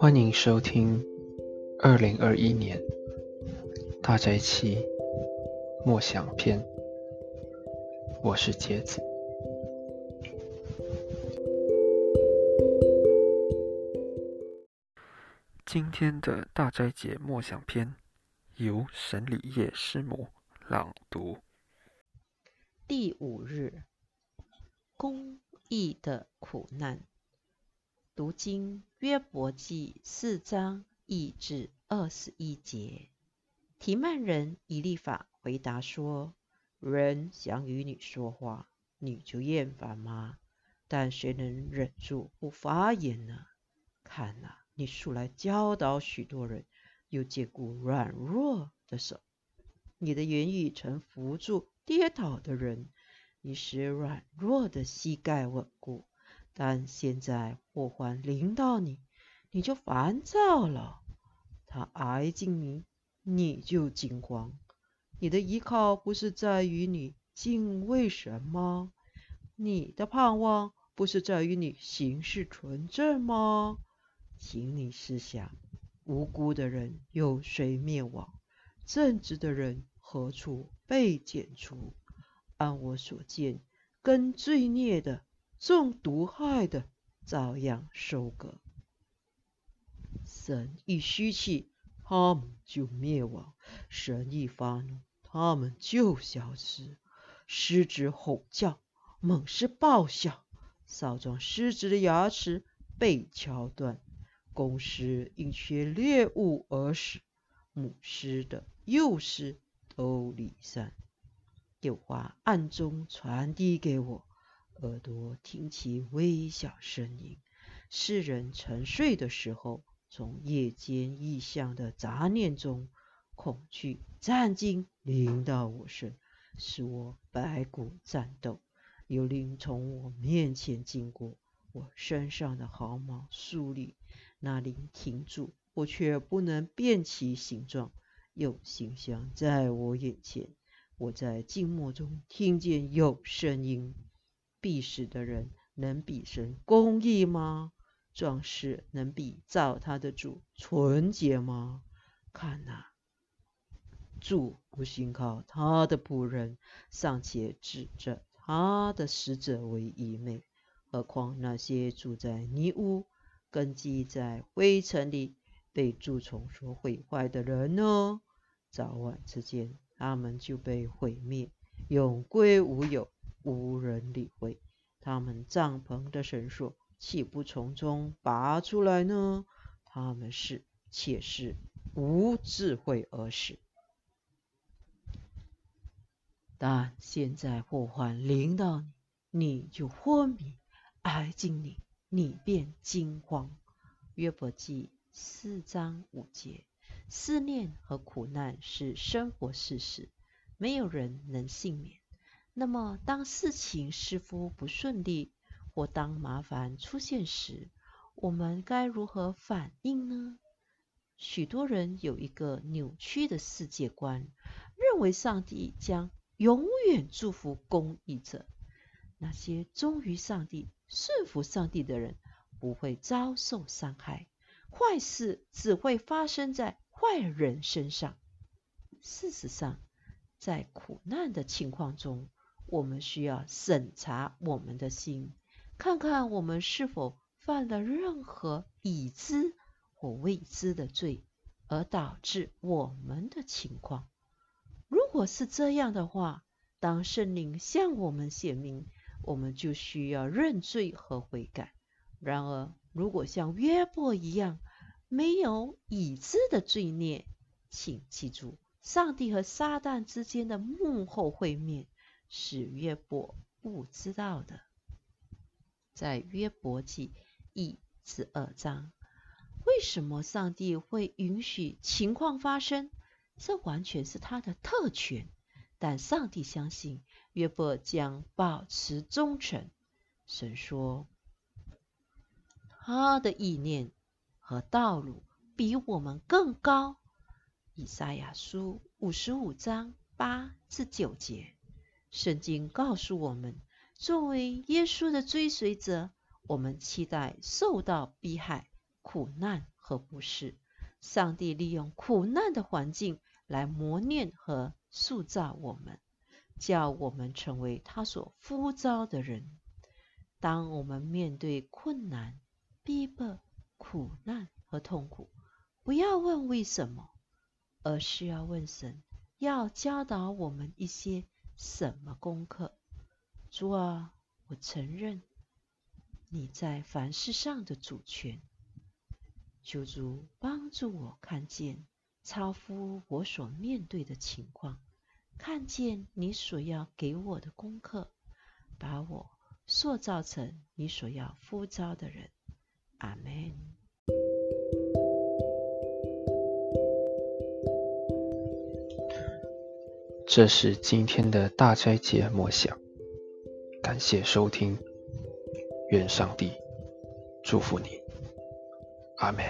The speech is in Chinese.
欢迎收听二零二一年大斋期默想篇，我是杰子。今天的大斋节默想篇由沈礼叶师母朗读。第五日，公益的苦难。读经约伯记四章一至二十一节。提曼人以利法回答说：“人想与你说话，你就厌烦吗？但谁能忍住不发言呢？看呐，你素来教导许多人，又借故软弱的手。你的言语曾扶住跌倒的人，你使软弱的膝盖稳固。”但现在祸患临到你，你就烦躁了；他挨近你，你就惊慌。你的依靠不是在于你敬畏神吗？你的盼望不是在于你行事纯正吗？请你思想：无辜的人有谁灭亡？正直的人何处被剪除？按我所见，跟罪孽的。中毒害的，照样收割。神一虚气，他们就灭亡；神一发怒，他们就消失。狮子吼叫，猛狮爆笑，少壮狮子的牙齿被敲断，公狮因缺猎物而死，母狮的幼狮都离散。有话暗中传递给我。耳朵听其微小声音，世人沉睡的时候，从夜间异象的杂念中，恐惧战惊临到我身，使我白骨战斗。有灵从我面前经过，我身上的毫毛竖立，那灵停住，我却不能辨其形状。有形象在我眼前，我在静默中听见有声音。必死的人能比神公义吗？壮士能比造他的主纯洁吗？看呐，主不信靠他的仆人，尚且指着他的使者为愚昧，何况那些住在泥屋、根基在灰尘里、被蛀虫所毁坏的人呢？早晚之间，他们就被毁灭，永归无有。无人理会他们帐篷的绳索，岂不从中拔出来呢？他们是且是无智慧而死。但现在祸患临到你，你就昏迷；挨近你，你便惊慌。约伯记四章五节：思念和苦难是生活事实，没有人能幸免。那么，当事情似乎不顺利，或当麻烦出现时，我们该如何反应呢？许多人有一个扭曲的世界观，认为上帝将永远祝福公义者。那些忠于上帝、顺服上帝的人，不会遭受伤害，坏事只会发生在坏人身上。事实上，在苦难的情况中，我们需要审查我们的心，看看我们是否犯了任何已知或未知的罪，而导致我们的情况。如果是这样的话，当圣灵向我们显明，我们就需要认罪和悔改。然而，如果像约伯一样没有已知的罪孽，请记住，上帝和撒旦之间的幕后会面。是约伯不知道的。在约伯记一至二章，为什么上帝会允许情况发生？这完全是他的特权。但上帝相信约伯将保持忠诚。神说，他的意念和道路比我们更高。以赛亚书五十五章八至九节。圣经告诉我们，作为耶稣的追随者，我们期待受到逼害、苦难和。不适。上帝利用苦难的环境来磨练和塑造我们，叫我们成为他所呼召的人。当我们面对困难、逼迫、苦难和痛苦，不要问为什么，而是要问神，要教导我们一些什么功课。主啊，我承认你在凡事上的主权。求主帮助我看见超乎我所面对的情况，看见你所要给我的功课，把我塑造成你所要呼召的人。阿门。这是今天的大斋节默想，感谢收听，愿上帝祝福你。阿门